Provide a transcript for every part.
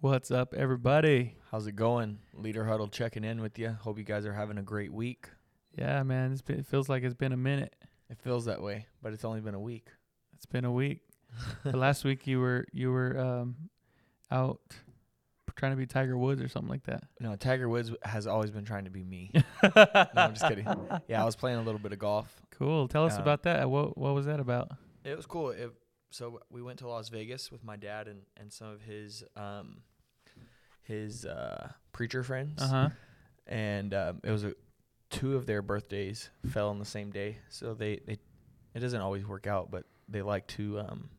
What's up, everybody? How's it going? Leader Huddle checking in with you. Hope you guys are having a great week. Yeah, man, it's been, it feels like it's been a minute. It feels that way, but it's only been a week. It's been a week. last week you were you were um, out trying to be Tiger Woods or something like that. No, Tiger Woods has always been trying to be me. no, I'm just kidding. Yeah, I was playing a little bit of golf. Cool. Tell us Um, about that. What what was that about? It was cool. It, so we went to Las Vegas with my dad and, and some of his um his uh, preacher friends, Uh huh. and um, it was a, two of their birthdays fell on the same day. So they, they it doesn't always work out, but they like to um,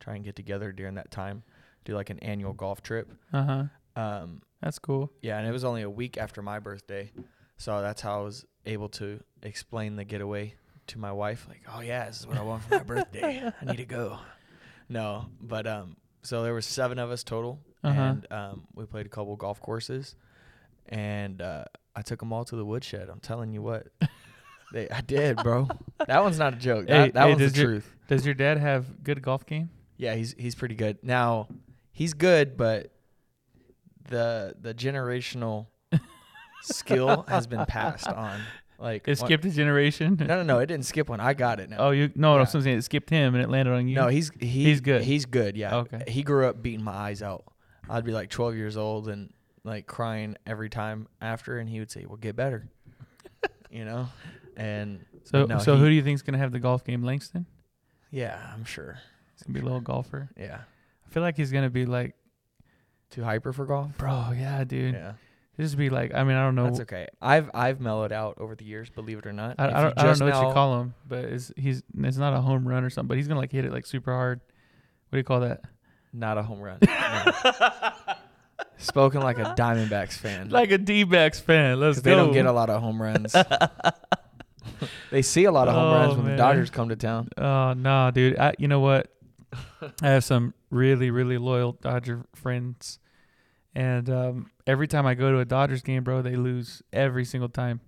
try and get together during that time, do like an annual golf trip. Uh huh. Um, That's cool. yeah, and it was only a week after my birthday, so that's how I was able to explain the getaway to my wife. Like, oh yeah, this is what I want for my birthday. I need to go. No, but um, so there were seven of us total, Uh-huh. and um, we played a couple golf courses, and uh, I took them all to the woodshed. I'm telling you what, they I did, bro. That one's not a joke. That, Hey, that hey, one's the your- truth. Does your dad have good golf game? Yeah, he's he's pretty good. Now, he's good, but the the generational skill has been passed on. Like It skipped a generation. No, no, no, it didn't skip one. I got it now. Oh, you no, Yeah. was saying it skipped him and it landed on you. no, he's he, He's good. He's good. Yeah. Okay. He grew up beating my eyes out. I'd be like 12 years old and like crying every time after, and he would say, "Well, get better," you know. And so no, so he- who do you think's gonna have the golf game? Langston. yeah, I'm sure. He's gonna be a little golfer. Yeah. I feel like he's gonna be like, Too hyper for golf. bro, yeah, dude. Yeah. Just be like, I mean, I don't know. That's okay. I've I've mellowed out over the years, believe it or not. I, I don't, I don't know what you call him, but it's he's it's not a home run or something, but he's gonna like hit it like super hard. What do you call that? Not a home run. no. Spoken like a Diamondbacks fan. Like a D-backs fan. Let's go. they don't get a lot of home runs. they see a lot of home Oh, runs when man. the Dodgers come to town. Oh no, dude. I, you know what? I have some really really loyal Dodger friends, and um, every time I go to a Dodgers game, bro, they lose every single time.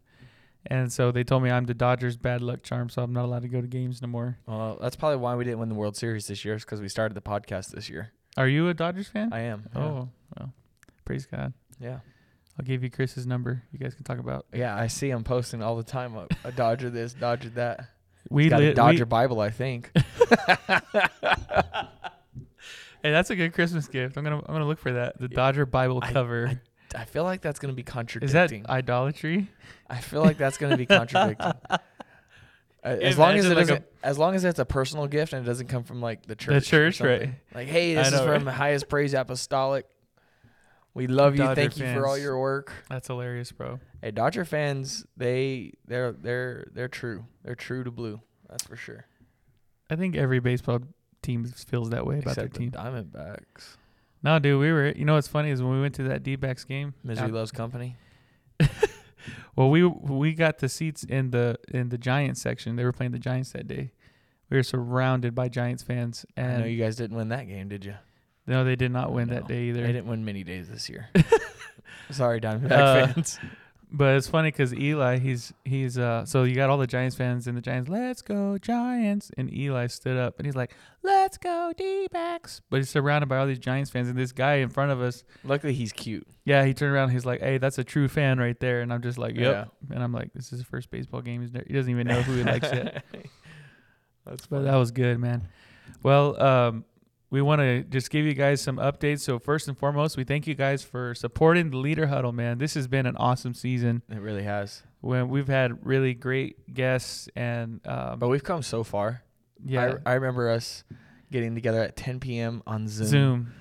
And so they told me I'm the Dodgers bad luck charm, so I'm not allowed to go to games no more. Well, that's probably why we didn't win the World Series this year, is because we started the podcast this year. Are you a Dodgers fan? I am. yeah. oh, well, praise God. Yeah. I'll give you Chris's number. You guys can talk about. Yeah, I see him posting all the time a, a Dodger this, Dodger that. We He's got lit- a Dodger we- Bible, I think. Hey, that's a good Christmas gift. I'm gonna I'm gonna look for that. The Dodger Bible I- cover. I I feel like that's going to be contradicting. Is that idolatry? I feel like that's going to be contradicting. Uh, As long as Imagine it like doesn't, as long as it's a personal gift and it doesn't come from like the church. or church, right. something. Like, hey, I this is know, from right? highest praise apostolic. We love you. Dodger Thank you for all fans. your work. That's hilarious, bro. Hey, Dodger fans, they they're they're they're true. They're true to blue. That's for sure. I think every baseball team feels that way about Except their team. the Diamondbacks. No, dude, we were. You know what's funny is when we went to that D-backs game. Misery loves company. well, we we got the seats in the in the Giants section. They were playing the Giants that day. We were surrounded by Giants fans, And I know you guys didn't win that game, did you? no, they did not win that day either. They didn't win many days this year. Sorry, Diamondback Uh, fans. But it's funny because Eli, he's he's uh so you got all the Giants fans and the Giants, let's go Giants, and Eli stood up and he's like, let's go D-backs, but he's surrounded by all these Giants fans and this guy in front of us, Luckily, he's cute. yeah, he turned around, and he's like, hey, that's a true fan right there, and I'm just like, yep, and I'm like, this is his first baseball game, he's ne- he doesn't even know who he likes yet, That's but that was good, man. Well, um, we want to just give you guys some updates. So first and foremost, we thank you guys for supporting the Leader Huddle, man. This has been an awesome season. It really has. when we've had really great guests and um, But we've come so far. yeah, I, I remember us getting together at 10 p.m. on Zoom. Zoom.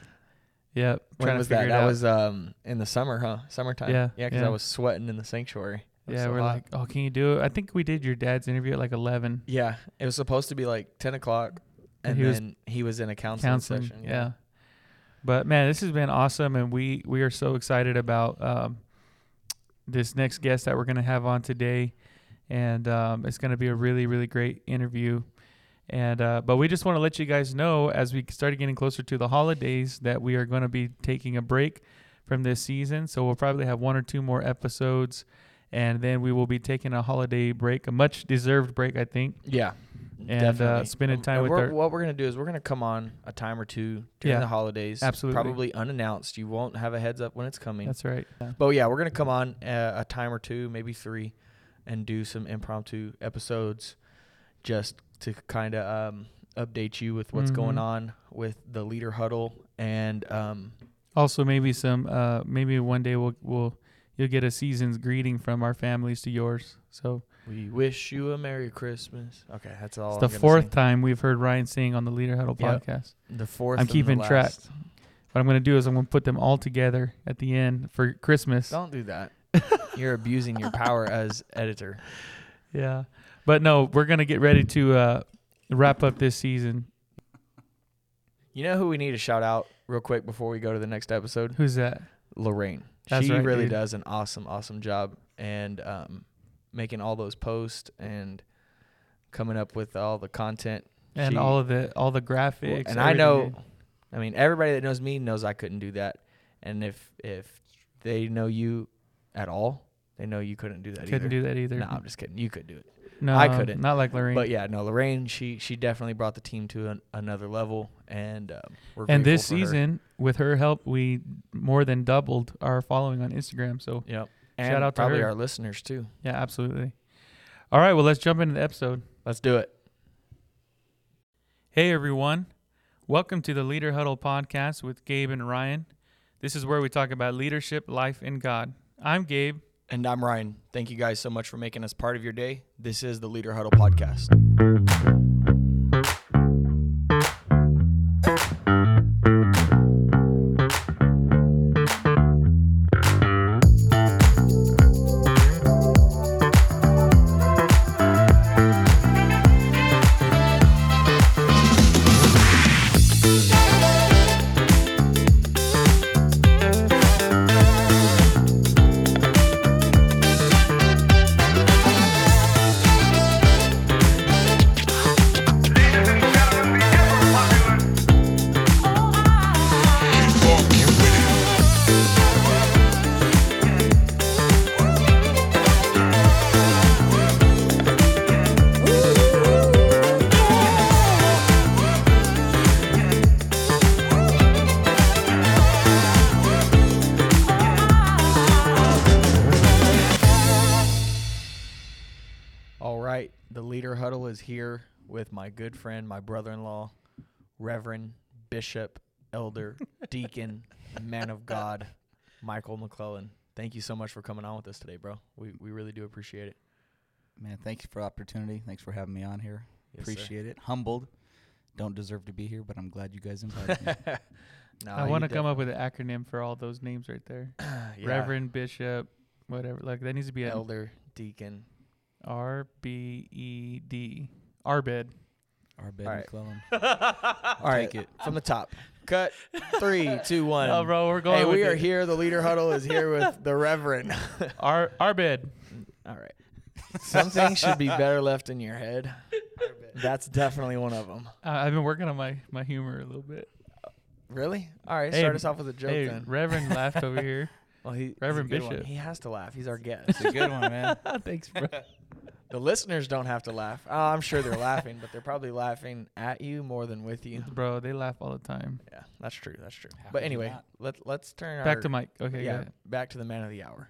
Yep. When trying was that? That out. was um in the summer, huh? Summertime. Yeah, Yeah, because yeah. I was sweating in the sanctuary. Yeah, so we're hot. like, oh, can you do it? I think we did your dad's interview at like eleven. Yeah, it was supposed to be like 10 o'clock, And and he was he was in a counseling, Counseling, session. yeah. But man, this has been awesome, and we we are so excited about um, this next guest that we're gonna have on today, and um, it's gonna be a really really great interview. And uh, but we just want to let you guys know as we started getting closer to the holidays that we are going to be taking a break from this season. So we'll probably have one or two more episodes, and then we will be taking a holiday break, a much deserved break, I think. Yeah. And uh, spending time and with we're- What we're gonna do is we're gonna come on a time or two during Yeah, the holidays. absolutely. Probably unannounced. You won't have a heads up when it's coming. That's right. Yeah. But yeah, we're gonna come on uh, a time or two, maybe three, and do some impromptu episodes, just to kind of um, update you with what's going Mhm. on with the leader huddle and um, Also, maybe some. Uh, maybe one day we'll we'll you'll get a season's greeting from our families to yours. So we wish you a merry Christmas. Okay, that's all. it's I'm the fourth sing. time we've heard Ryan sing on the Leader Huddle Yep. podcast. The fourth. I'm keeping track. What I'm going to do is I'm going to put them all together at the end for Christmas. Don't do that. You're abusing your power as editor. Yeah. But no, we're going to get ready to uh, wrap up this season. You know who we need to shout out real quick before we go to the next episode? Who's that? Lorraine. That's she right, really dude. does an awesome, awesome job and um, making all those posts and coming up with all the content. And She- all of the all the graphics. and I know. I mean, everybody that knows me knows I couldn't do that. And if if they know you at all, they know you couldn't do that either. couldn't either. do that either. No, I'm just kidding. You could do it. no, I couldn't. Not like Lorraine. But yeah, no, Lorraine, she she definitely brought the team to an, another level, and um, we're and this for her. season, with her help, we more than doubled our following on Instagram. So Yep. Shout And out to probably her. our listeners too. yeah, absolutely. All right, well, let's jump into the episode. Let's do it. Hey everyone, welcome to the Leader Huddle podcast with Gabe and Ryan. This is where we talk about leadership, life, and God. I'm Gabe. And I'm Ryan. Thank you guys so much for making us part of your day. This is the Leader Huddle podcast. Here with my good friend, my brother-in-law, Reverend Bishop, Elder, Deacon, Man of God, Michael McLelland. Thank you so much for coming on with us today, bro. We we really do appreciate it. Man, thanks for the opportunity. Thanks for having me on here. Yes, sir. Appreciate it. Humbled. Don't deserve to be here, but I'm glad you guys invited me. No, I want to come up with an acronym for all those names right there. yeah. Reverend, Bishop, whatever. Like that needs to be an Elder, Deacon. R B E D. Arbed. Our bed All right. McLelland. All right, take it. from the top. Cut. Three, two, one. Oh, bro, we're going. Hey, we are it. here. The Leader Huddle is here with the Reverend. Ar Arbed. All right. Something should be better left in your head. That's definitely one of them. Uh, I've been working on my my humor a little bit. Really? All right. Hey, start us off with a joke hey, then. Reverend laughed over here. Well, he, Reverend good one. Bishop. He has to laugh. He's our guest. It's a good one, man. Thanks, bro. the listeners don't have to laugh. Oh, I'm sure they're laughing, but they're probably laughing at you more than with you. Bro, they laugh all the time. Yeah, that's true. That's true. How But anyway, let let's turn Back our, to Mike. Okay, yeah, yeah. back to the man of the hour.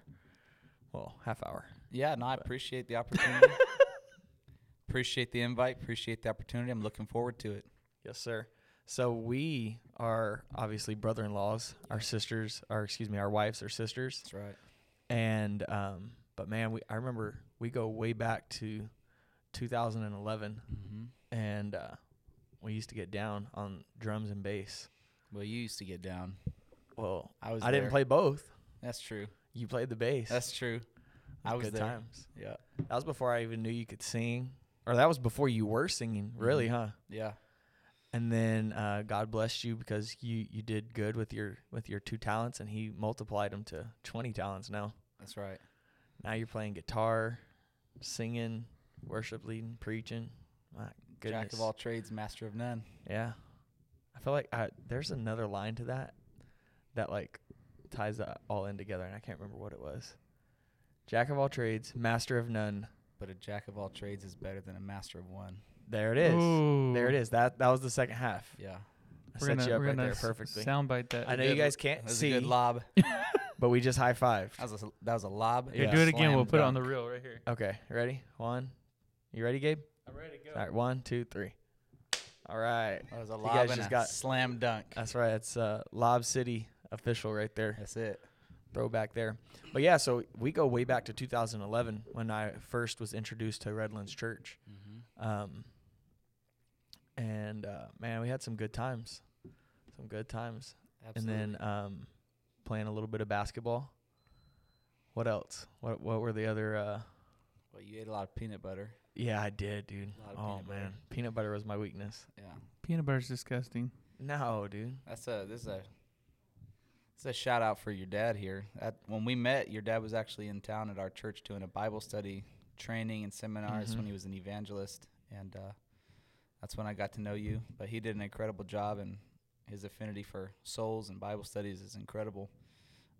Well, half hour. Yeah, no, I appreciate the opportunity. appreciate the invite. Appreciate the opportunity. I'm looking forward to it. Yes, sir. So we are obviously brother-in-laws. Our sisters, or excuse me, our wives are sisters. That's right. And um, but man, we I remember we go way back to 2011, Mm-hmm. and uh, we used to get down on drums and bass. Well, you used to get down. Well, I was. I didn't play both. That's true. You played the bass. That's true. I was good there. times. Yeah. That was before I even knew you could sing, or that was before you were singing, really, Mhm. huh? Yeah. And then uh, God blessed you because you you did good with your with your two talents, and He multiplied them to 20 talents. Now, That's right. now you're playing guitar, singing, worship leading, preaching. My goodness. Jack of all trades, master of none. Yeah. I feel like I, there's another line to that that like ties that all in together, and I can't remember what it was. Jack of all trades, master of none. But a jack of all trades is better than a master of one. There it is. Ooh. There it is. That that was the second half. Yeah. I We're set gonna, you up we're right there s- perfectly. Soundbite that. I know you guys can't That was see, a good lob. but we just high five. That was a, that was a lob. Here, Yeah. do it again. Slam We'll put it on the reel right here. Okay, ready? One. You ready, Gabe? I'm ready to go. All right, one, two, three. All right. That was a You lob guys and just a got- slam dunk. That's right. It's uh, Lob City official right there. That's it. Throwback there. But yeah, so we go way back to 2011 when I first was introduced to Redlands Church. Mm-hmm. Um, and uh, man, we had some good times. Some good times. Absolutely. And then um, playing a little bit of basketball. What else? What what were the other uh well, you ate a lot of peanut butter. Yeah, I did, dude. A lot of Oh peanut butter. man. Peanut butter was my weakness. Yeah. Peanut butter's disgusting. No, dude. That's a this is a this is a shout out for your dad here. At, when we met, your dad was actually in town at our church doing a Bible study training and seminars Mhm. when he was an evangelist, and uh, that's when I got to know you. But he did an incredible job, and his affinity for souls and Bible studies is incredible.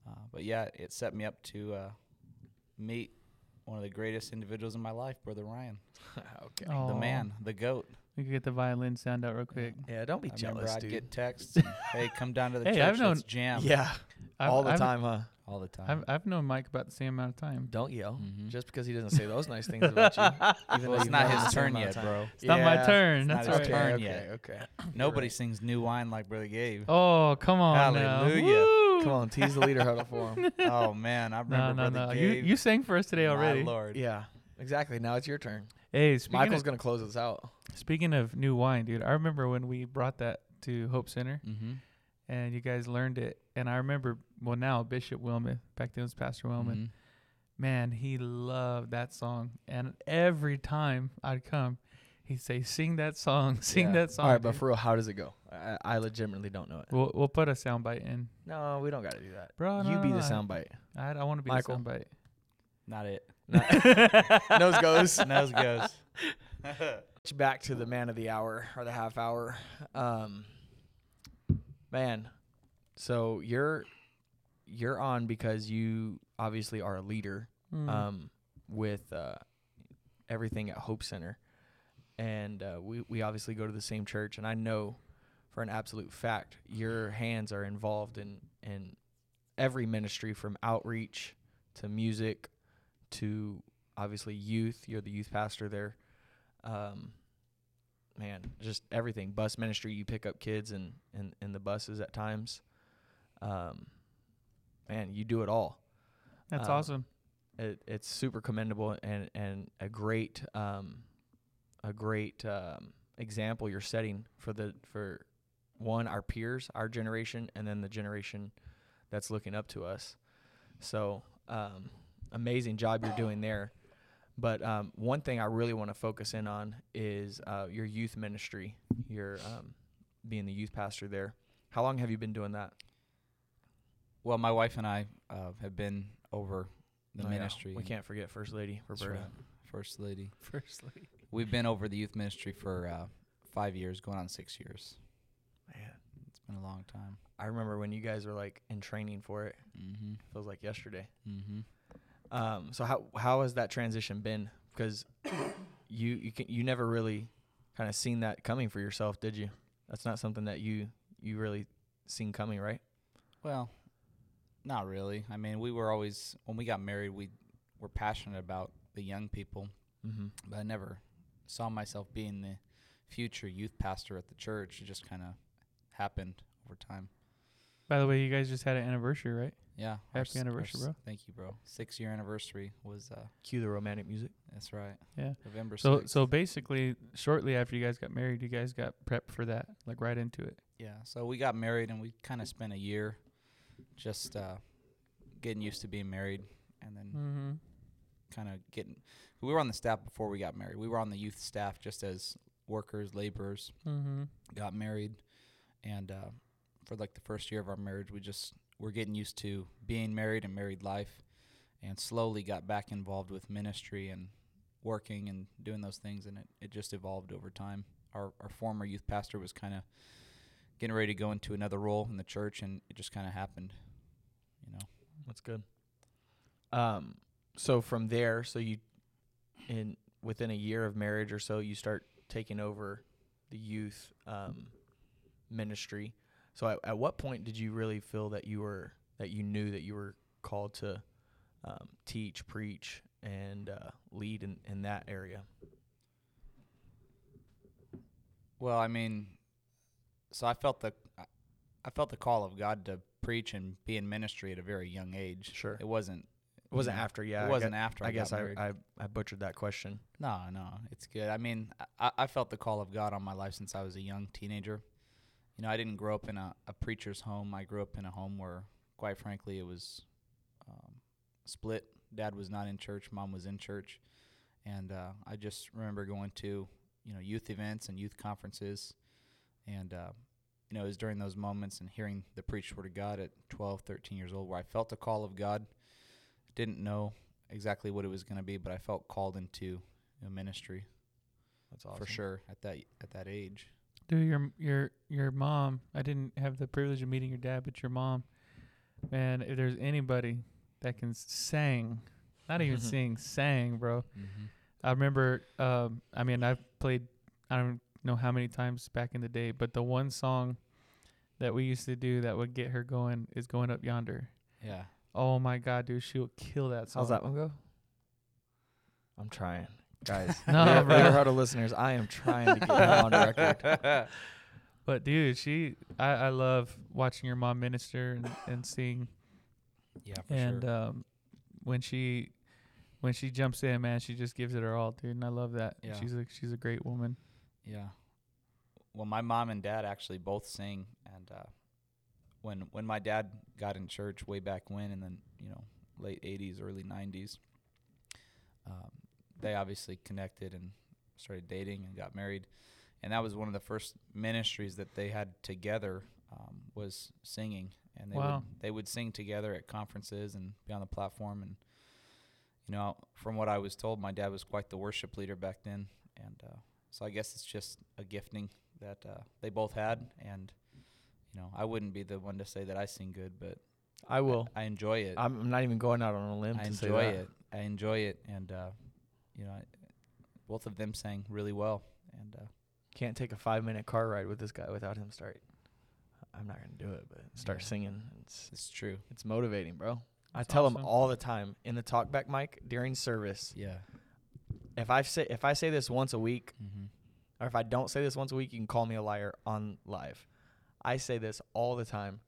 Uh, but yeah, it set me up to uh, meet one of the greatest individuals in my life, Brother Ryan, okay. the man, the goat. We could get the violin sound out real quick. Yeah, don't be I remember jealous, I'd dude. get texts. and, hey, come down to the Hey, church. I've known- let's jam. yeah, I've- all the I've- time, huh? All the time. I've, I've known Mike about the same amount of time. Don't yell. Mhm. Just because he doesn't say those nice things about you. Even well, it's you've not known his the turn amount yet, of time. bro. It's not my Yeah. turn. It's That's not his right. turn okay, yet. okay. Nobody right. sings new wine like Brother Gabe. Oh, come on now. Hallelujah. Woo! Come on, tease the leader huddle for him. oh man, I No, remember no, Brother no. You Gabe. you sang for us today My already. Lord. Yeah, exactly. Now it's your turn. Hey, speaking Michael's of, gonna close us out. speaking of new wine, dude, I remember when we brought that to Hope Center Mm-hmm. And you guys learned it. And I remember, well, now Bishop Wilmot, back then it was Pastor Wilmot. Mm-hmm. Man, he loved that song. And every time I'd come, he'd say, "Sing that song, sing Yeah. that song." All right, but for real, how does it go? I, I legitimately don't know it. we'll we'll put a soundbite in, No, we don't got to do that. bro. you no, be no, the I- soundbite. I, I want to be Michael. the soundbite. Not it. Nose goes. Nose goes. Back to the man of the hour or the half hour. Um, man, so you're you're on because you obviously are a leader Mm. um, with uh, everything at Hope Center, and uh, we we obviously go to the same church, and I know for an absolute fact your hands are involved in in every ministry from outreach to music to obviously youth. You're the youth pastor there. Um, man, just everything. Bus ministry, you pick up kids and in, in the buses at times. Um, man, you do it all That's uh, awesome. it, it's super commendable and and a great um, a great um, example you're setting for the for one our peers, our generation, and then the generation that's looking up to us. So um, amazing job you're doing there. But um, one thing I really want to focus in on is uh, your youth ministry. Your um, being the youth pastor there. How long have you been doing that? well, my wife and I uh, have been over the Oh, yeah. ministry. We can't forget First Lady That's Roberta. right. First lady. Firstly, We've been over the youth ministry for uh, five years, going on six years. Man, It's been a long time. I remember when you guys were like in training for it. Mm-hmm. Feels like yesterday. Mm-hmm. Um, so how how has that transition been? Because you you can, you never really kind of seen that coming for yourself, did you? That's not something that you you really seen coming, right? Well, not really. I mean, we were always when we got married, we were passionate about the young people, Mm-hmm. but I never saw myself being the future youth pastor at the church. It just kind of happened over time. by the way, you guys just had an anniversary, right? Yeah. our Happy our anniversary, s- bro. Thank you, bro. Six year anniversary was uh Cue the romantic music. that's right. Yeah. November So 6th. so basically, shortly after you guys got married, you guys got prepped for that, like right into it. Yeah. So we got married and we kind of spent a year just uh getting used to being married and then Mm-hmm. kind of getting we were on the staff before we got married. We were on the youth staff just as workers, laborers, Mm-hmm. got married and uh for like the first year of our marriage, we just were getting used to being married and married life and slowly got back involved with ministry and working and doing those things and it, it just evolved over time. Our our former youth pastor was kind of getting ready to go into another role in the church and it just kind of happened, you know. That's good. Um, so from there, so you in within a year of marriage or so, you start taking over the youth um, ministry. So at, at what point did you really feel that you were that you knew that you were called to um, teach, preach, and uh, lead in, in that area? Well, I mean, so I felt the I- felt the call of God to preach and be in ministry at a very young age. Sure. It wasn't. It wasn't you know, after, yeah. it I wasn't after. I, I guess I. I I butchered that question. No, no, it's good. I mean, I, I felt the call of God on my life since I was a young teenager. You know, I didn't grow up in a, a preacher's home. I grew up in a home where, quite frankly, it was um, split. Dad was not in church. Mom was in church, and uh, I just remember going to you know youth events and youth conferences, and uh, you know it was during those moments and hearing the preached word of God at 12, 13 years old where I felt the call of God. Didn't know exactly what it was going to be, but I felt called into a ministry That's awesome. for sure at that at that age. Dude, your your your mom. I didn't have the privilege of meeting your dad, but your mom. Man, if there's anybody that can sing, not even sing, sang, bro. Mm-hmm. I remember. Um, I mean, I've played. I don't know how many times back in the day, but the one song that we used to do that would get her going is "Going Up Yonder." Yeah. Oh my God, dude, she will kill that song. How's that one go? I'm trying, guys. No, Lear- bro. Leader Huddle listeners, I am trying to get on record. But dude, she, I, I love watching your mom minister and, and sing. Yeah, for and sure. um, when she, when she jumps in, man, she just gives it her all, dude. And I love that. Yeah. She's a she's a great woman. yeah. Well, my mom and dad actually both sing, and uh, when when my dad got in church way back when, in the you know late '80s, early '90s, um, they obviously connected and started dating and got married, and that was one of the first ministries that they had together um, was singing, and they Wow. would they would sing together at conferences and be on the platform, and you know, from what I was told, my dad was quite the worship leader back then, and uh, so I guess it's just a gifting that uh, they both had, and you know, I wouldn't be the one to say that I sing good, but I will. I, enjoy it. I'm not even going out on a limb I to say enjoy it. I enjoy it, and uh, you know, I, both of them sang really well, and uh, Can't take a five minute car ride with this guy without him start. I'm not gonna do it, but start Yeah. singing. It's it's true. it's motivating, bro. I That's tell him awesome. all the time in the talkback mic during service. Yeah. If I say if I say this once a week, Mm-hmm. or if I don't say this once a week, you can call me a liar on live. I say this all the time.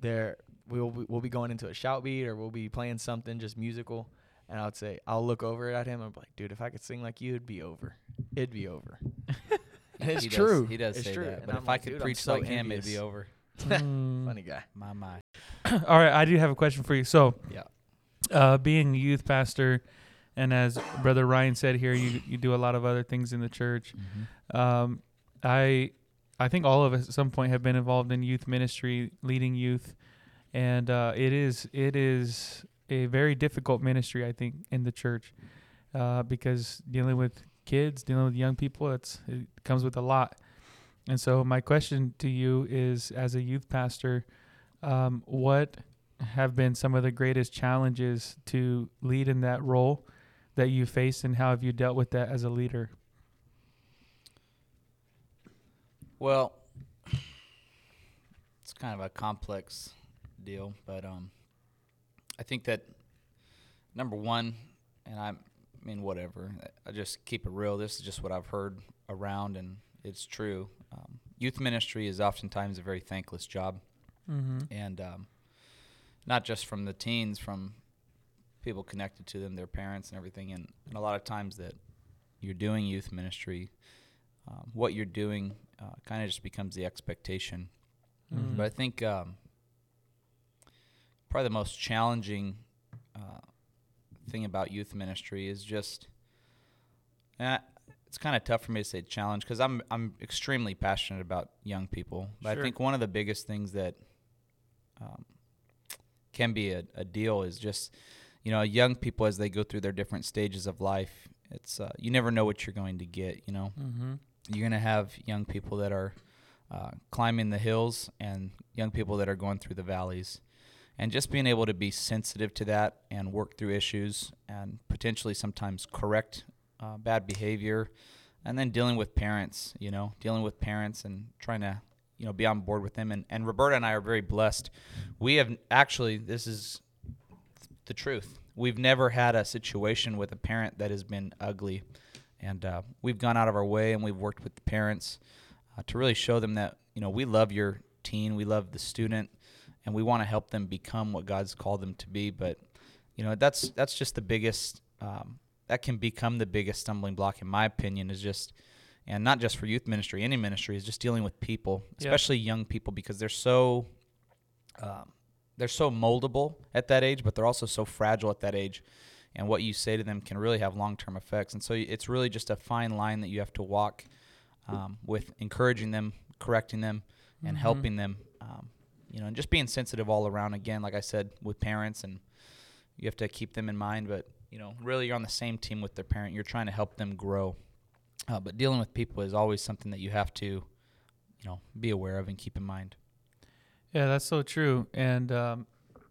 There, we'll be, we'll be going into a shout beat or we'll be playing something just musical, and I would say I'll look over at him and be like, "Dude, if I could sing like you, it'd be over. It'd be over." And it's he true. Does, he does It's say true. that. And But I'm if I like, could "Dude, I'm preach so like him, it'd be over. Mm. Funny guy. My my. All right, I do have a question for you. So, Yeah. uh, being a youth pastor, and as Brother Ryan said here, you you do a lot of other things in the church. Mm-hmm. Um, I I think all of us at some point have been involved in youth ministry, leading youth, and uh, it is it is a very difficult ministry. I think in the church uh, because dealing with kids, dealing with young people, it's it comes with a lot. And so my question to you is, as a youth pastor, um, what have been some of the greatest challenges to lead in that role that you faced, and how have you dealt with that as a leader? Well, it's kind of a complex deal, but um, I think that number one, and I, mean, whatever, I- just keep it real. This is just what I've heard around, and it's true. Um, youth ministry is oftentimes a very thankless job, Mm-hmm. and um, not just from the teens, from people connected to them, their parents, and everything. And, and a lot of times that you're doing youth ministry, um, what you're doing uh, kind of just becomes the expectation. Mhm. But I think um, probably the most challenging uh, thing about youth ministry is just, uh, it's kind of tough for me to say challenge because I'm I'm extremely passionate about young people. But Sure. I think one of the biggest things that um, can be a, a deal is just, you know, young people as they go through their different stages of life. It's uh, you never know what you're going to get. You know, Mm-hmm. you're going to have young people that are uh, climbing the hills and young people that are going through the valleys. And just being able to be sensitive to that and work through issues and potentially sometimes correct uh, bad behavior and then dealing with parents, you know, dealing with parents and trying to, you know, be on board with them. And, and Roberta and I are very blessed. We have actually, this is the truth. We've never had a situation with a parent that has been ugly. And uh, we've gone out of our way and we've worked with the parents uh, to really show them that, you know, we love your teen, we love the student, and we want to help them become what God's called them to be. But, you know, that's that's just the biggest um, that can become the biggest stumbling block in my opinion is just and not just for youth ministry any ministry is just dealing with people especially yeah. young people because they're so um, they're so moldable at that age but they're also so fragile at that age and what you say to them can really have long-term effects and so it's really just a fine line that you have to walk um, with encouraging them correcting them and mm-hmm. helping them um, you know and just being sensitive all around again like i said with parents and you have to keep them in mind but you know, really you're on the same team with their parent. You're trying to help them grow. Uh, but dealing with people is always something that you have to, you know, be aware of and keep in mind. Yeah, that's so true. And um,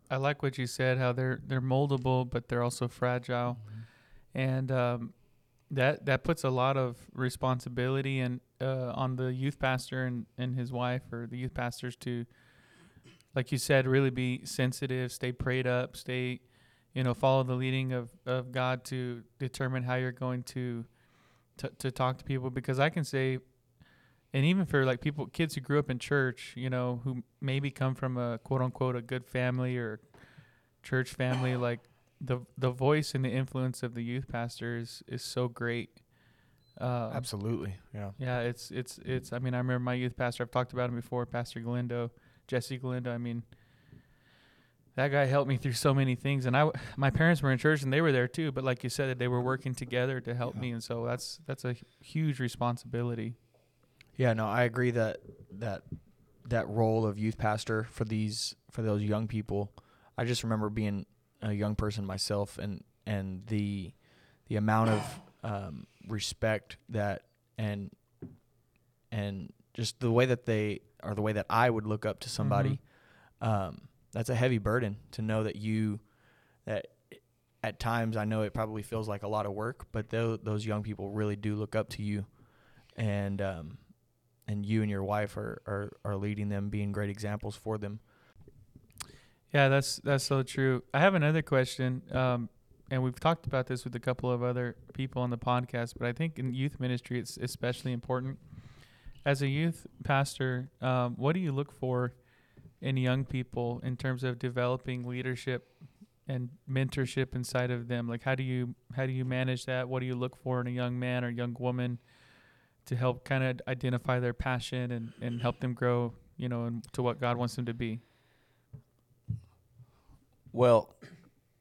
I like what you said, how they're they're moldable, but they're also fragile, mm-hmm. and um, that that puts a lot of responsibility and uh, on the youth pastor and, and his wife or the youth pastors to, like you said, really be sensitive, stay prayed up, stay you know, follow the leading of, of God to determine how you're going to, to to talk to people. Because I can say, and even for like people, kids who grew up in church, you know, who maybe come from a quote unquote a good family or church family, like the the voice and the influence of the youth pastor is, is so great. Uh, Absolutely, yeah. Yeah, it's it's it's. I mean, I remember my youth pastor. I've talked about him before, Pastor Galindo, Jesse Galindo. I mean, that guy helped me through so many things and i my parents were in church and they were there too but like you said they were working together to help yeah. me and so that's that's a huge responsibility yeah no i agree that that that role of youth pastor for these for those young people i just remember being a young person myself and and the the amount of um, respect that and and just the way that they or the way that i would look up to somebody mm-hmm. um, that's a heavy burden to know that you that at times I know it probably feels like a lot of work, but those those young people really do look up to you, and um, and you and your wife are, are are leading them, being great examples for them. Yeah, that's that's so true. I have another question, um, and we've talked about this with a couple of other people on the podcast, but I think in youth ministry it's especially important. As a youth pastor, um, what do you look for in young people in terms of developing leadership and mentorship inside of them? Like how do you how do you manage that? What do you look for in a young man or young woman to help kind of identify their passion and and help them grow you know to what god wants them to be? Well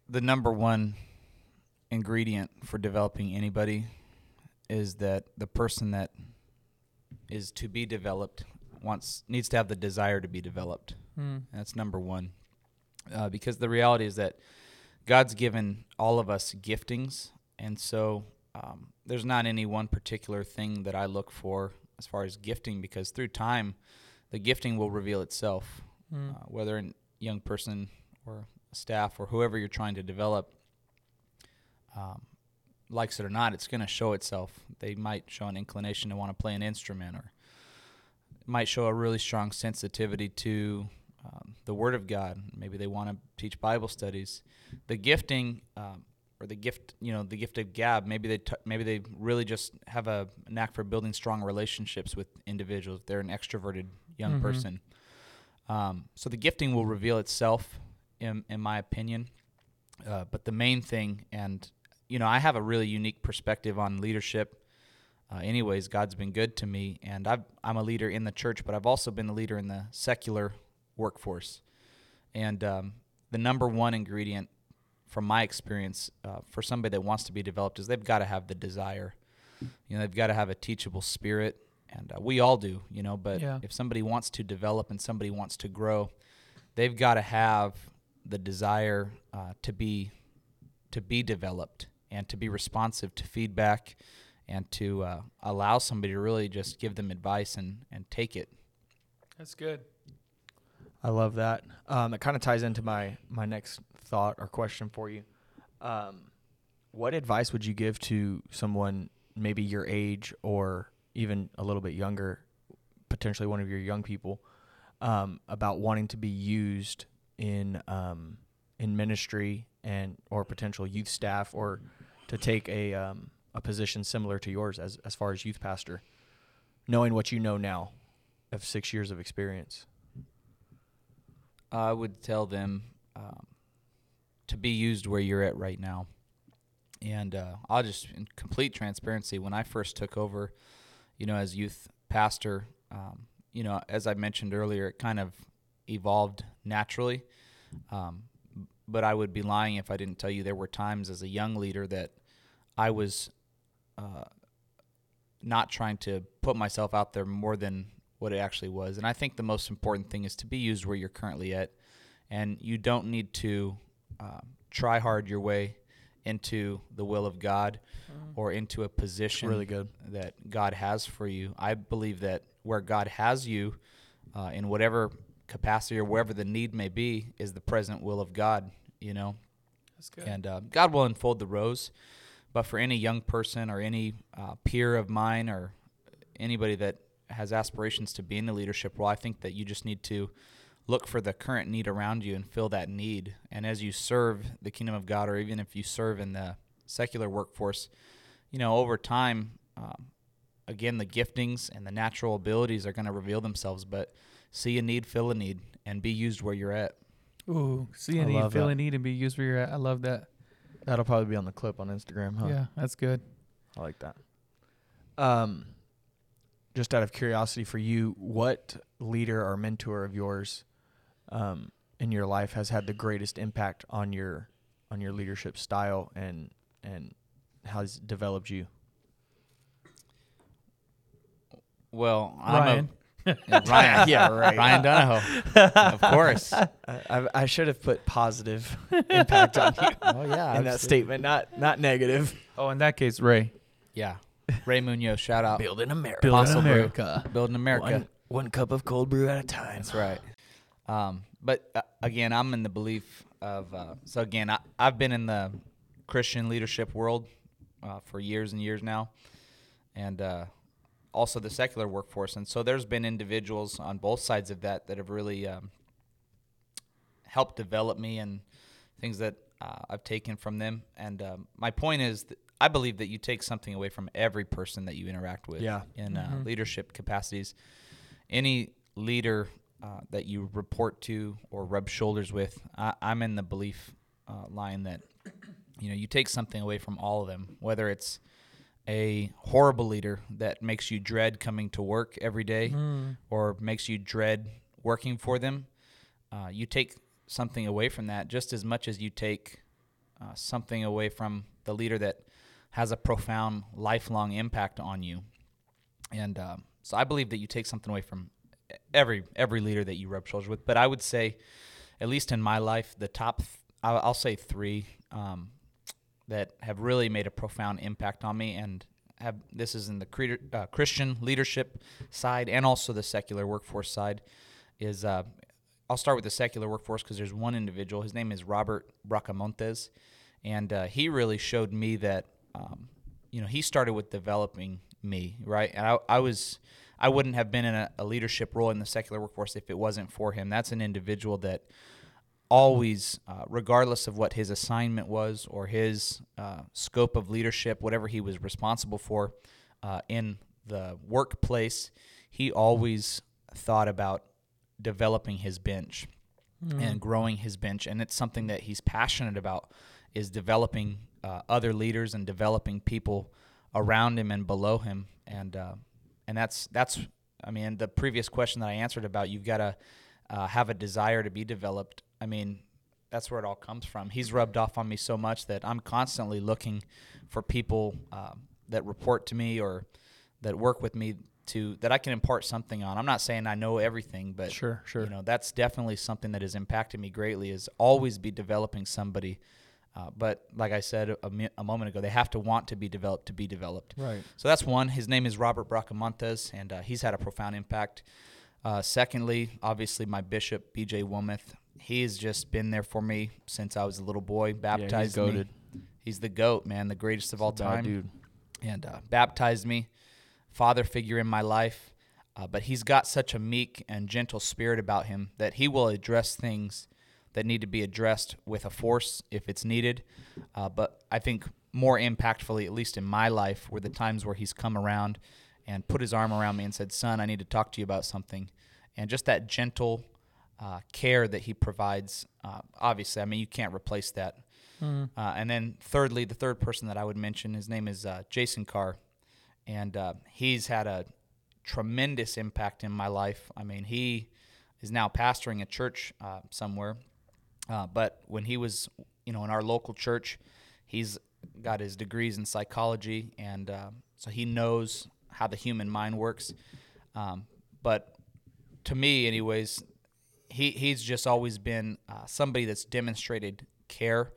the number one ingredient for developing anybody is that the person that is to be developed wants needs to have the desire to be developed Mm. That's number one. Uh, because the reality is that God's given all of us giftings, and so um, there's not any one particular thing that I look for as far as gifting, because through time, the gifting will reveal itself, mm. uh, whether a young person or staff or whoever you're trying to develop um, likes it or not, it's going to show itself. They might show an inclination to want to play an instrument, or might show a really strong sensitivity to um, the Word of God. Maybe they want to teach Bible studies. The gifting um, or the gift, you know, the gift of gab. Maybe they t- maybe they really just have a knack for building strong relationships with individuals. They're an extroverted young mm-hmm. person. Um, so the gifting will reveal itself, in in my opinion. Uh, but the main thing, and you know, I have a really unique perspective on leadership. Uh, anyways, God's been good to me, and i am a leader in the church, but I've also been a leader in the secular workforce. And um, the number one ingredient, from my experience, uh, for somebody that wants to be developed is they've got to have the desire. You know, they've got to have a teachable spirit, and uh, we all do. You know, but yeah. if somebody wants to develop and somebody wants to grow, they've got to have the desire uh, to be to be developed and to be responsive to feedback and to uh, allow somebody to really just give them advice and, and take it. That's good. I love that. Um, it kind of ties into my my next thought or question for you. Um, what advice would you give to someone maybe your age or even a little bit younger, potentially one of your young people, um, about wanting to be used in um, in ministry and or potential youth staff or to take a um, a position similar to yours as as far as youth pastor, knowing what you know now, of six years of experience. I would tell them um, to be used where you're at right now. And uh, I'll just, in complete transparency, when I first took over, you know, as youth pastor, um, you know, as I mentioned earlier, it kind of evolved naturally. Um, but I would be lying if I didn't tell you there were times as a young leader that I was uh, not trying to put myself out there more than what it actually was. And I think the most important thing is to be used where you're currently at. And you don't need to uh, try hard your way into the will of God or into a position really good. that God has for you. I believe that where God has you uh, in whatever capacity or wherever the need may be is the present will of God, you know. That's good. And uh, God will unfold the rose. But for any young person or any uh, peer of mine or anybody that has aspirations to be in the leadership role, I think that you just need to look for the current need around you and fill that need. And as you serve the kingdom of God, or even if you serve in the secular workforce, you know, over time, um, again, the giftings and the natural abilities are going to reveal themselves. But see a need, fill a need, and be used where you're at. Ooh, see I a need, love feel that. a need, and be used where you're at. I love that. That'll probably be on the clip on Instagram, huh? Yeah, that's good. I like that. Um, just out of curiosity for you, what leader or mentor of yours, um, in your life has had the greatest impact on your on your leadership style and and has developed you? Well, Ryan. I'm a yeah, Ryan, Yeah, right. Ryan Donahoe, of course. I, I, I should have put positive impact on you Oh yeah, in that statement, not not negative. Oh, in that case, Ray. Yeah, Ray Munoz, shout out, Building America. Building Apostle Brew. America. building America. One, one cup of cold brew at a time. That's right. Um, but uh, again, I'm in the belief of uh, so again, I, I've been in the Christian leadership world uh, for years and years now, and uh, also the secular workforce. And so there's been individuals on both sides of that that have really um, helped develop me and things that uh, I've taken from them. And um, my point is, that I believe that you take something away from every person that you interact with Yeah. in uh, Mhm. leadership capacities. Any leader uh, that you report to or rub shoulders with, I, I'm in the belief uh, line that you know you take something away from all of them, whether it's a horrible leader that makes you dread coming to work every day Mm. or makes you dread working for them. Uh, you take something away from that just as much as you take uh, something away from the leader that has a profound lifelong impact on you. And um, so I believe that you take something away from every every leader that you rub shoulders with. But I would say, at least in my life, the top th- I'll, I'll say three um, that have really made a profound impact on me and have this is in the cre- uh, Christian leadership side and also the secular workforce side is uh, I'll start with the secular workforce because there's one individual. His name is Robert Bracamontes. And uh, he really showed me that um, you know he started with developing me right? And I, I was I wouldn't have been in a, a leadership role in the secular workforce if it wasn't for him. That's an individual that always, uh, regardless of what his assignment was or his uh, scope of leadership, whatever he was responsible for uh, in the workplace, he always thought about developing his bench and growing his bench. And it's something that he's passionate about is developing uh, other leaders and developing people around him and below him. And uh, and that's that's I mean the previous question that I answered about you've got to uh, have a desire to be developed. I mean, that's where it all comes from. He's rubbed off on me so much that I'm constantly looking for people um, that report to me or that work with me to that I can impart something on. I'm not saying I know everything, but Sure, sure. you know that's definitely something that has impacted me greatly. Is always be developing somebody. Uh, but like I said a, mi- a moment ago, they have to want to be developed to be developed. Right. So that's one. His name is Robert Bracamontes, and uh, he's had a profound impact. Uh, secondly, obviously, my bishop, BJ Wilmoth, he's just been there for me since I was a little boy, baptized me. He's the goat, man, the greatest of all time. dude. and uh, baptized me, father figure in my life. Uh, but he's got such a meek and gentle spirit about him that he will address things that need to be addressed with a force if it's needed. Uh, but I think more impactfully, at least in my life, were the times where he's come around and put his arm around me and said, Son, I need to talk to you about something. And just that gentle uh, care that he provides, uh, obviously, I mean, you can't replace that. Mm. Uh, and then, thirdly, the third person that I would mention, his name is uh, Jason Carr. And uh, he's had a tremendous impact in my life. I mean, he is now pastoring a church uh, somewhere. but when he was, you know, in our local church, he's got his degrees in psychology, and so he knows how the human mind works. Um, but to me, anyways, he he's just always been uh, somebody that's demonstrated care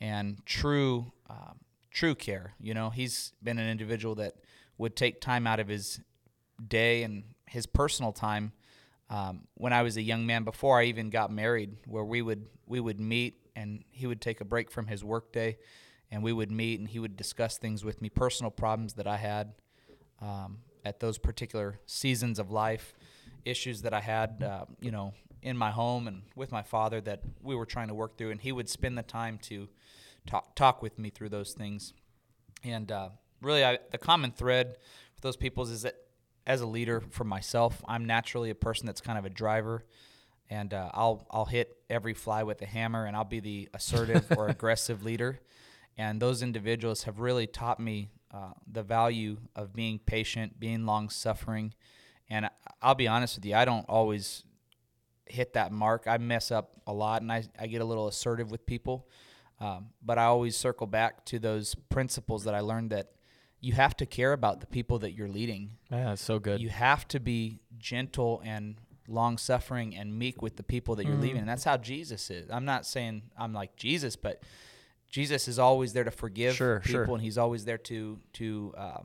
and true uh, true care. You know, he's been an individual that would take time out of his day and his personal time. Um, when I was a young man, before I even got married, where we would we would meet and he would take a break from his workday, and we would meet and he would discuss things with me, personal problems that I had um, at those particular seasons of life, issues that I had, uh, you know, in my home and with my father that we were trying to work through, and he would spend the time to talk talk with me through those things. And uh, really, I, the common thread for those people is that as a leader for myself, I'm naturally a person that's kind of a driver, and uh, I'll I'll hit every fly with a hammer, and I'll be the assertive or aggressive leader. And those individuals have really taught me uh, the value of being patient, being long suffering. And I'll be honest with you, I don't always hit that mark. I mess up a lot and I, I get a little assertive with people. Um, but I always circle back to those principles that I learned that you have to care about the people that you're leading. Yeah, it's so good. You have to be gentle and long suffering and meek with the people that you're Mm. leading. And that's how Jesus is. I'm not saying I'm like Jesus, but Jesus is always there to forgive Sure, people, sure. and He's always there to to uh,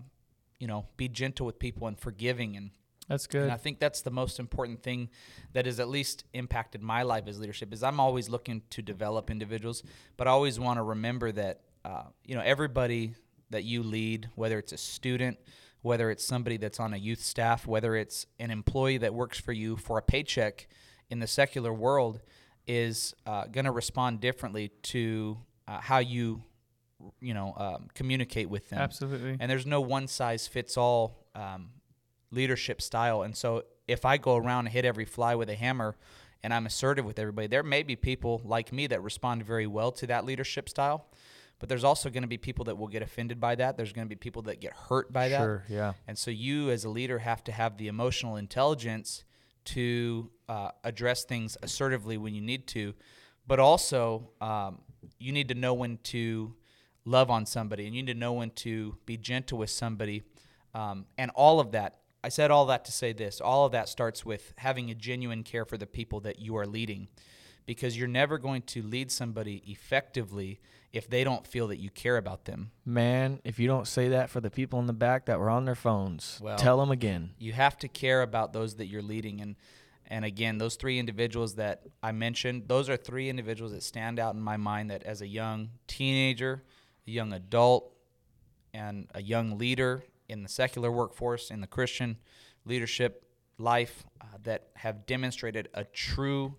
you know be gentle with people and forgiving. And, That's good. and I think that's the most important thing that has at least impacted my life as leadership. Is I'm always looking to develop individuals, but I always want to remember that uh, you know everybody that you lead, whether it's a student, whether it's somebody that's on a youth staff, whether it's an employee that works for you for a paycheck in the secular world, is uh, going to respond differently to uh, how you, you know, um, communicate with them. Absolutely. And there's no one size fits all um, leadership style. And so if I go around and hit every fly with a hammer and I'm assertive with everybody, there may be people like me that respond very well to that leadership style. But there's also going to be people that will get offended by that. There's going to be people that get hurt by that. Sure, yeah. And so you, as a leader, have to have the emotional intelligence to uh, address things assertively when you need to, but also um, you need to know when to love on somebody and you need to know when to be gentle with somebody. Um, and all of that, I said all that to say this all of that starts with having a genuine care for the people that you are leading because you're never going to lead somebody effectively if they don't feel that you care about them. Man, if you don't say that for the people in the back that were on their phones, Well- tell them again. you have to care about those that you're leading and and again those three individuals that i mentioned those are three individuals that stand out in my mind that as a young teenager a young adult and a young leader in the secular workforce in the christian leadership life uh, that have demonstrated a true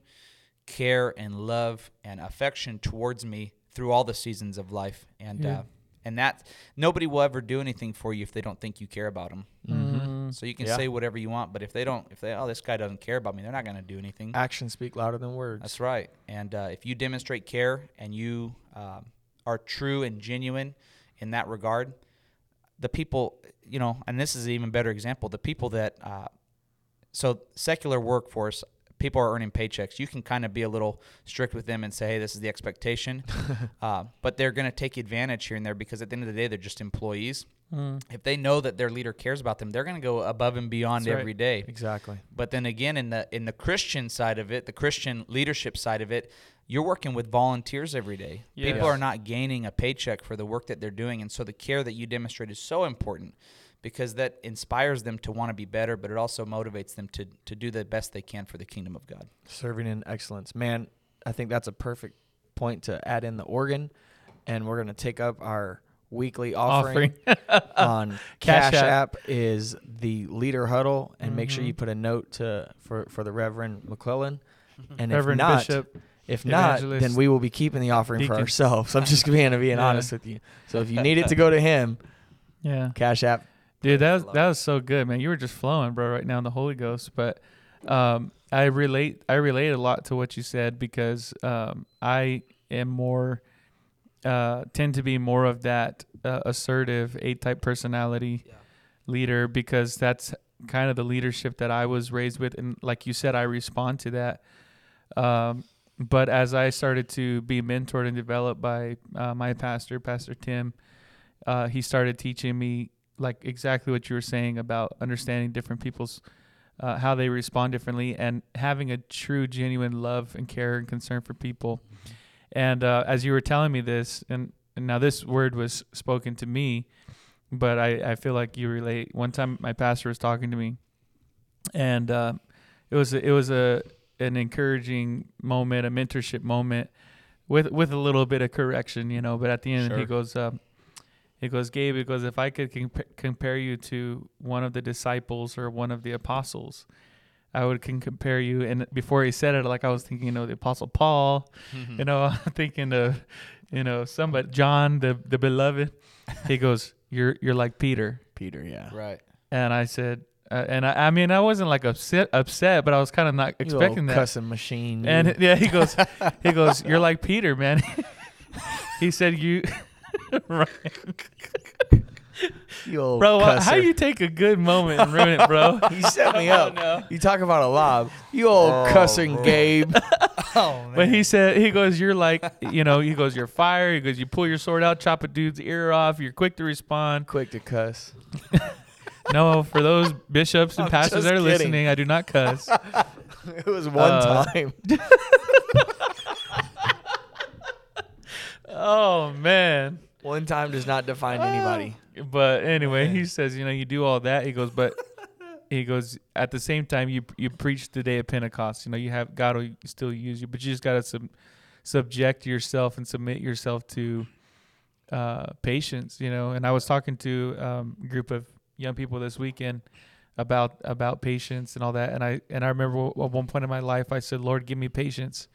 care and love and affection towards me through all the seasons of life and Yeah. uh, and that nobody will ever do anything for you if they don't think you care about them Mm. so you can Yeah. say whatever you want, but if they don't, if they, oh, this guy doesn't care about me, they're not going to do anything. Actions speak louder than words. That's right. And uh, if you demonstrate care and you um, are true and genuine in that regard, the people, you know, and this is an even better example. The people that, uh, so secular workforce, people are earning paychecks. You can kind of be a little strict with them and say, hey, this is the expectation. uh, but they're going to take advantage here and there because at the end of the day, they're just employees. Mm. If they know that their leader cares about them, they're going to go above and beyond right. every day. Exactly. But then again, in the in the Christian side of it, the Christian leadership side of it, you're working with volunteers every day. Yes. People are not gaining a paycheck for the work that they're doing, and so the care that you demonstrate is so important because that inspires them to want to be better, but it also motivates them to to do the best they can for the kingdom of God. Serving in excellence. Man, I think that's a perfect point to add in the organ. And we're going to take up our weekly offering, offering. on Cash Cash, App. App is the leader huddle, and make sure Mhm. you put a note to for for the Reverend McLelland. And Reverend if not, Bishop. if not, Evangelist, then we will be keeping the offering for Deacon. ourselves. I'm just being being Yeah. honest with you. So if you need it to go to him, Yeah. Cash App. Dude, that was that was so good, man. You were just flowing, bro, right now in the Holy Ghost. But um, I relate I relate a lot to what you said because um, I am more uh, tend to be more of that uh, assertive A type personality Yeah. leader because that's kind of the leadership that I was raised with, and like you said, I respond to that. Um, but as I started to be mentored and developed by uh, my pastor, Pastor Tim, uh, he started teaching me like exactly what you were saying about understanding different people's uh, how they respond differently and having a true genuine love and care and concern for people. And uh, as you were telling me this and, and now this word was spoken to me but I, I feel like you relate. One time my pastor was talking to me and uh, it was a, it was a an encouraging moment a mentorship moment with with a little bit of correction you know but at the end he Sure. goes he goes, Gabe, he goes, if I could comp- compare you to one of the disciples or one of the apostles, I would can compare you. And before he said it, like I was thinking, you know, the apostle Paul, you know, I'm thinking of, you know, somebody, John, the, the beloved. He goes, you're, you're like Peter. Peter, yeah. Right. And I said, uh, and I, I mean, I wasn't like upset, upset, but I was kind of not expecting that. cussing machine. And yeah, he goes, he goes, you're like Peter, man. he said, you, right. you old Bro, why- how cusser. you take a good moment and ruin it, bro? You set me up. don't. You talk about a lob. You old Oh, cussing bro. Gabe. Oh But he said, he goes, you're like, you know, he goes, you're fire. He goes, you pull your sword out, chop a dude's ear off. You're quick to respond. Quick to cuss. No, for those bishops and I'm pastors that are kidding. listening, I do not cuss. It was one Uh, time. oh man. One time does not define anybody. But anyway, he says, you know, you do all that. He goes, but he goes at the same time you you preach the day of Pentecost. You know, you have God will still use you, but you just got to sub, subject yourself and submit yourself to uh, patience. You know, and I was talking to um, a group of young people this weekend about about patience and all that, and I and I remember at one point in my life I said, Lord, give me patience.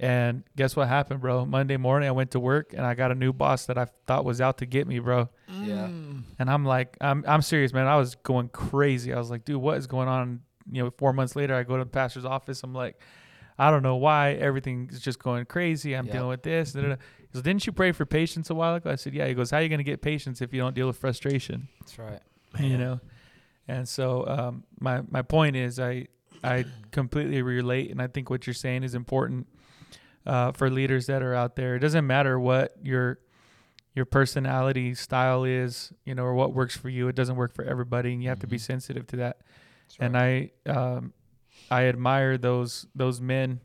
And guess what happened, bro? Monday morning, I went to work and I got a new boss that I thought was out to get me, bro. Yeah. And I'm like, I'm I'm serious, man. I was going crazy. I was like, dude, what is going on? You know, four months later, I go to the pastor's office. I'm like, I don't know why everything is just going crazy. I'm Yep. dealing with this. da, da, da. He goes, didn't you pray for patience a while ago? I said, yeah. He goes, how are you going to get patience if you don't deal with frustration? That's right. You know. And so um, my my point is, I I completely relate, and I think what you're saying is important uh, for leaders that are out there. It doesn't matter what your your personality style is, you know, or what works for you. It doesn't work for everybody, and you have to be Mhm. sensitive to that. That's And. I um, I admire those those men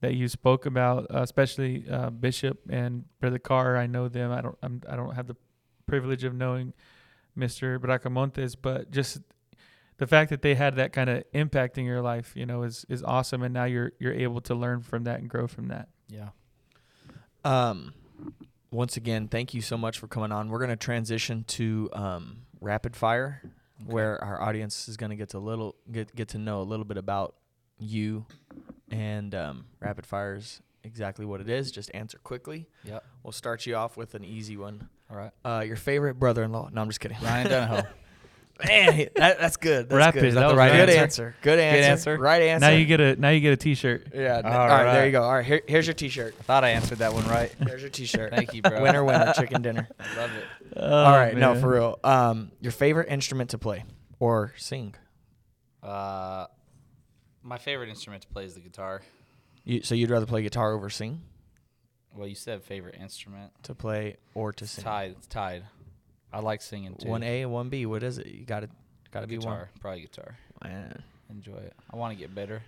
that you spoke about, uh, especially uh, Bishop and Brother Carr. I know them. I don't I'm, I don't have the privilege of knowing Mr. Bracamontes, but just the fact that they had that kind of impact in your life, you know, is is awesome. And now you're you're able to learn from that and grow from that. Yeah. Um, once again, thank you so much for coming on. We're gonna transition to um, rapid fire, Okay. where our audience is gonna get to little get get to know a little bit about you, and um, rapid fire is exactly what it is. Just answer quickly. Yeah. We'll start you off with an easy one. All right. Uh, your favorite brother-in-law? No, I'm just kidding. Ryan Donahoe. Man, that, that's good. That's Rapid, Good. Is that that the right good good answer. answer? Good answer. answer. Right answer. Now you get a now you get a T-shirt. Yeah. All all right, There you go. All right. Here, here's your T-shirt. I thought I answered that one right. There's your T-shirt. Thank you, bro. winner, winner, chicken dinner. Love it. All right, no, for real. Um, your favorite instrument to play or sing? Uh, my favorite instrument to play is the guitar. You, so you'd rather play guitar over sing? Well, you said favorite instrument. To play or to It's sing? tied. It's tied. I like singing too. One A and one B. What is it? You got to got to be guitar. Probably guitar. one. Man, Enjoy it. I want to get better.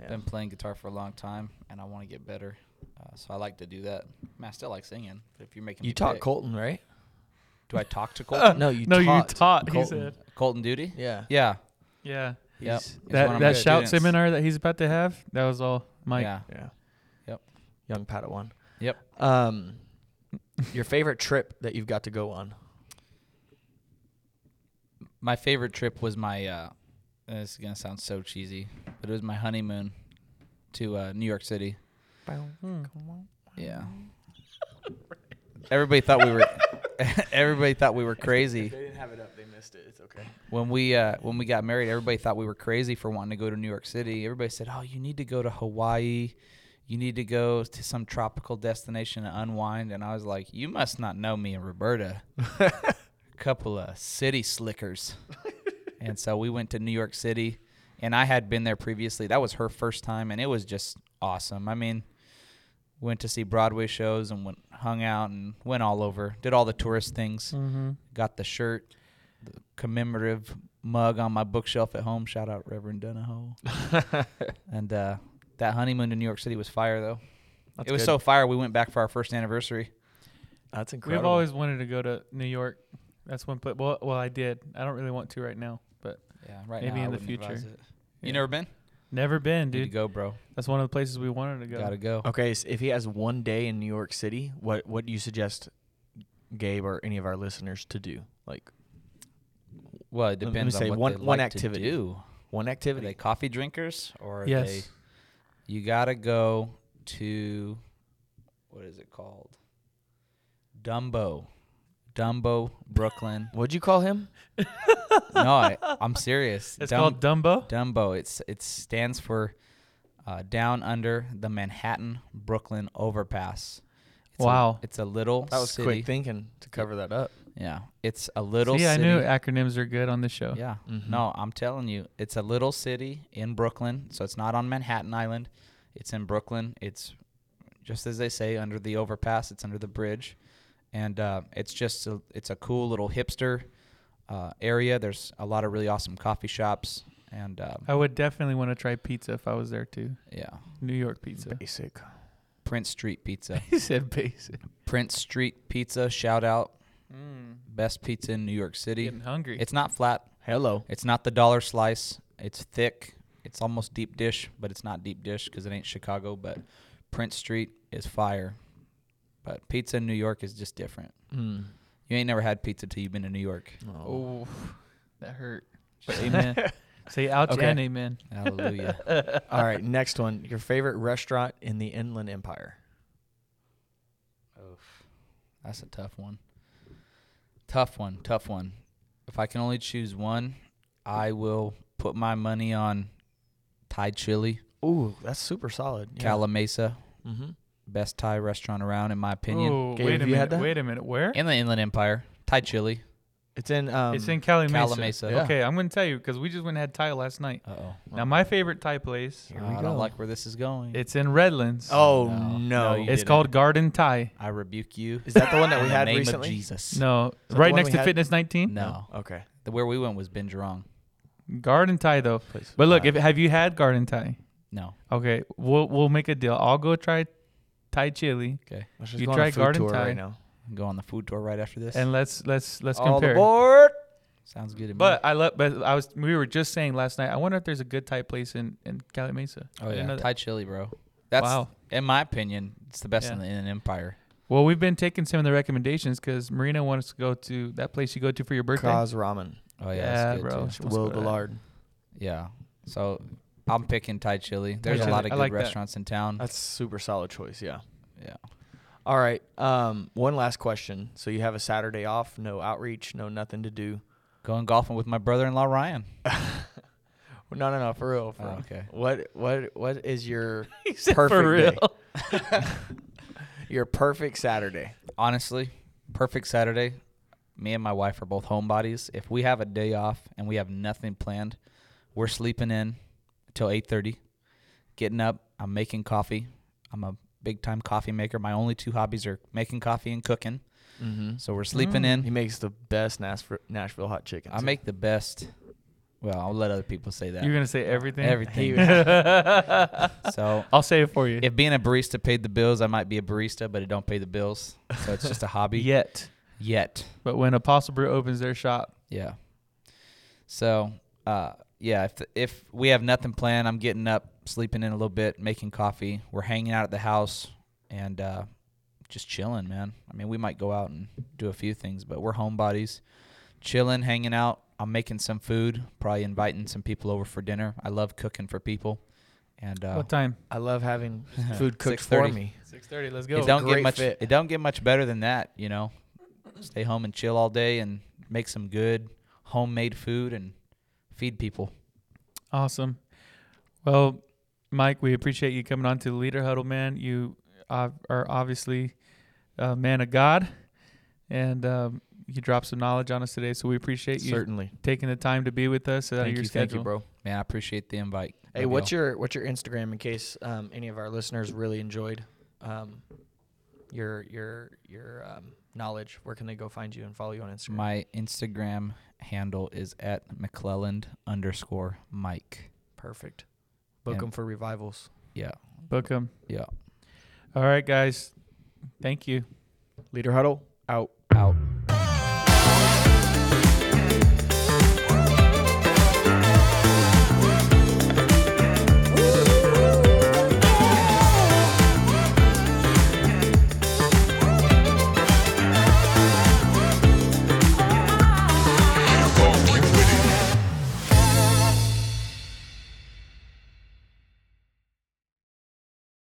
yeah. Been playing guitar for a long time, and I want to get better. Uh, so I like to do that. Man, I still like singing. But if you're making You me taught pick- Colton, right? do I talk to Colton? No, you no, you taught. taught. He Colton. said, Colton Duty? Yeah. Yeah. yeah. Yep. He's- He's That that shout students. seminar that he's about to have. That was all Mike. Yeah. Yeah. Yep. Young Padawan. Yep. Um, Your favorite trip that you've got to go on? My favorite trip was my. Uh, this is gonna sound so cheesy, but it was my honeymoon to uh, New York City. Yeah. Everybody thought we were. everybody thought we were crazy they didn't have it up, they missed it. It's okay. when we uh, when we got married. Everybody thought we were crazy for wanting to go to New York City. Everybody said, "Oh, you need to go to Hawaii. You need to go to some tropical destination and unwind." And I was like, "You must not know me and Roberta, couple of city slickers." and so we went to New York City, and I had been there previously. That was her first time, and it was just awesome. I mean, went to see Broadway shows and went hung out and went all over. Did all the tourist things. Mm-hmm. Got the shirt, the commemorative mug on my bookshelf at home. Shout out Reverend Donahoe. and uh, that honeymoon to New York City was fire though. That's it was good. so fire. We went back for our first anniversary. That's incredible. We've always wanted to go to New York. That's one place. Well, well, I did. I don't really want to right now, but Yeah, right Maybe now. I in the future. it. You Yeah. never been? never been, Need to dude. go, bro. That's one of the places we wanted to go. Gotta go. Okay, so if he has one day in New York City, what what do you suggest Gabe or any of our listeners to do? Like Well, it Let me depends say on what one- they one like activity. To do. one Are activity. they coffee drinkers or are Yes. they? You gotta go to what is it called? Dumbo, Dumbo, Brooklyn. What'd you call him? no, I, I'm serious. It's Dum- called Dumbo. Dumbo. It's it stands for uh, down under the Manhattan Brooklyn overpass. It's Wow. A, it's a little That was city. quick thinking to cover that up. Yeah, it's a little. See, I knew acronyms are good on this show. Yeah. Mhm. No, I'm telling you, it's a little city in Brooklyn, so it's not on Manhattan Island. It's in Brooklyn. It's just as they say, under the overpass. It's under the bridge, and uh, it's just a, it's a cool little hipster uh, area. There's a lot of really awesome coffee shops, and uh, I would definitely want to try pizza if I was there too. yeah, New York pizza. Basic. Prince Street Pizza. he said basic. Prince Street Pizza. Shout out, Mm, best pizza in New York City. getting hungry. It's not flat. Hello. It's not the dollar slice. It's thick. It's almost deep dish, but it's not deep dish because it ain't Chicago. But Prince Street is fire. But pizza in New York is just different. Mm. You ain't never had pizza till you've been to New York. oh, that hurt. But amen. Say ouch Okay. and amen. Hallelujah. All right, next one. Your favorite restaurant in the Inland Empire? Oof. That's a tough one. Tough one. Tough one. If I can only choose one, I will put my money on Thai Chili, Ooh, that's super solid. Yeah. Calimesa. mm-hmm. Best Thai restaurant around, in my opinion. Oh, Gabe, wait a have you had minute. that? Wait a minute. Where? In the Inland Empire, Thai Chili. It's in. Um, it's in Cali Mesa. Calimesa. Yeah. Okay, I'm going to tell you because we just went and had Thai last night. Uh oh. Now, my favorite Thai place, Here we I go. don't like where this is going. it's in Redlands. Oh No. no! No, you it's didn't. called Garden Thai. I rebuke you. Is that the one that in we the had name recently? Of Jesus. No, that right one next we to had? Fitness 19. No. Okay. The where we went was Bingerong. Garden Thai though. Please. But look, if have you had Garden Thai? No. Okay, we'll we'll make a deal. I'll go try Thai chili, Okay. Let's just You go on try a food Garden tour Thai? right now. Go on the food tour right after this. and let's let's let's All compare. aboard! Sounds good to me. But I love. But I was. We were just saying last night. I wonder if there's a good Thai place in in Calimesa. I oh didn't yeah, know that. Thai chili, bro. That's wow. in my opinion, it's the best Yeah. in the Inland Empire. Well, we've been taking some of the recommendations because Marina wants to go to that place you go to for your birthday. Cause ramen. Oh yeah, Yeah, that's good bro. too. She wants to Will go to that. Gillard. Yeah. So I'm picking Thai chili. There's a lot of I good like that. restaurants in town. That's super solid choice. Yeah. yeah. All right. Um, one last question. So you have a Saturday off, no outreach, no nothing to do. Going golfing with my brother-in-law Ryan. No, no, no, for real. For Oh, real. okay. What, what, what is your He said perfect for day? real. Your perfect Saturday. honestly, perfect Saturday. Me and my wife are both homebodies. If we have a day off and we have nothing planned, we're sleeping in till 8:30. Getting up, I'm making coffee. I'm a big time coffee maker. My only two hobbies are making coffee and cooking. Mm-hmm. So we're sleeping Mm. He makes the best Nashville, Nashville hot chicken. I too. make the best. Well, I'll let other people say that. You're gonna say everything. Everything. so I'll say it for you. if being a barista paid the bills, I might be a barista, but it don't pay the bills. So it's just a hobby. Yet, Yet. but when Apostle Brew opens their shop, Yeah. So, uh, yeah, if if we have nothing planned, I'm getting up, sleeping in a little bit, making coffee. We're hanging out at the house, and uh, just chilling, man. I mean, we might go out and do a few things, but we're homebodies, chilling, hanging out. I'm making some food, probably inviting some people over for dinner. I love cooking for people, and uh, what time? I love having food cooked for me. Six thirty. Let's go. it don't get much. fit. It don't get much better than that, you know. Stay home and chill all day and make some good homemade food and feed people. Awesome. Well, Mike, we appreciate you coming on to the Leader Huddle, man. You uh, are obviously a man of God, and um, you dropped some knowledge on us today. So we appreciate you Certainly. taking the time to be with us Thank your you, schedule. thank you, bro. Man, I appreciate the invite. Hey, Love what's y'all. your what's your Instagram in case um, any of our listeners really enjoyed um, your your your um, knowledge? Where can they go find you and follow you on Instagram? my Instagram handle is at McLelland underscore Mike. Perfect. Book And- them for revivals. Yeah, Book them. yeah. All right, guys. Thank you. Leader huddle out. out.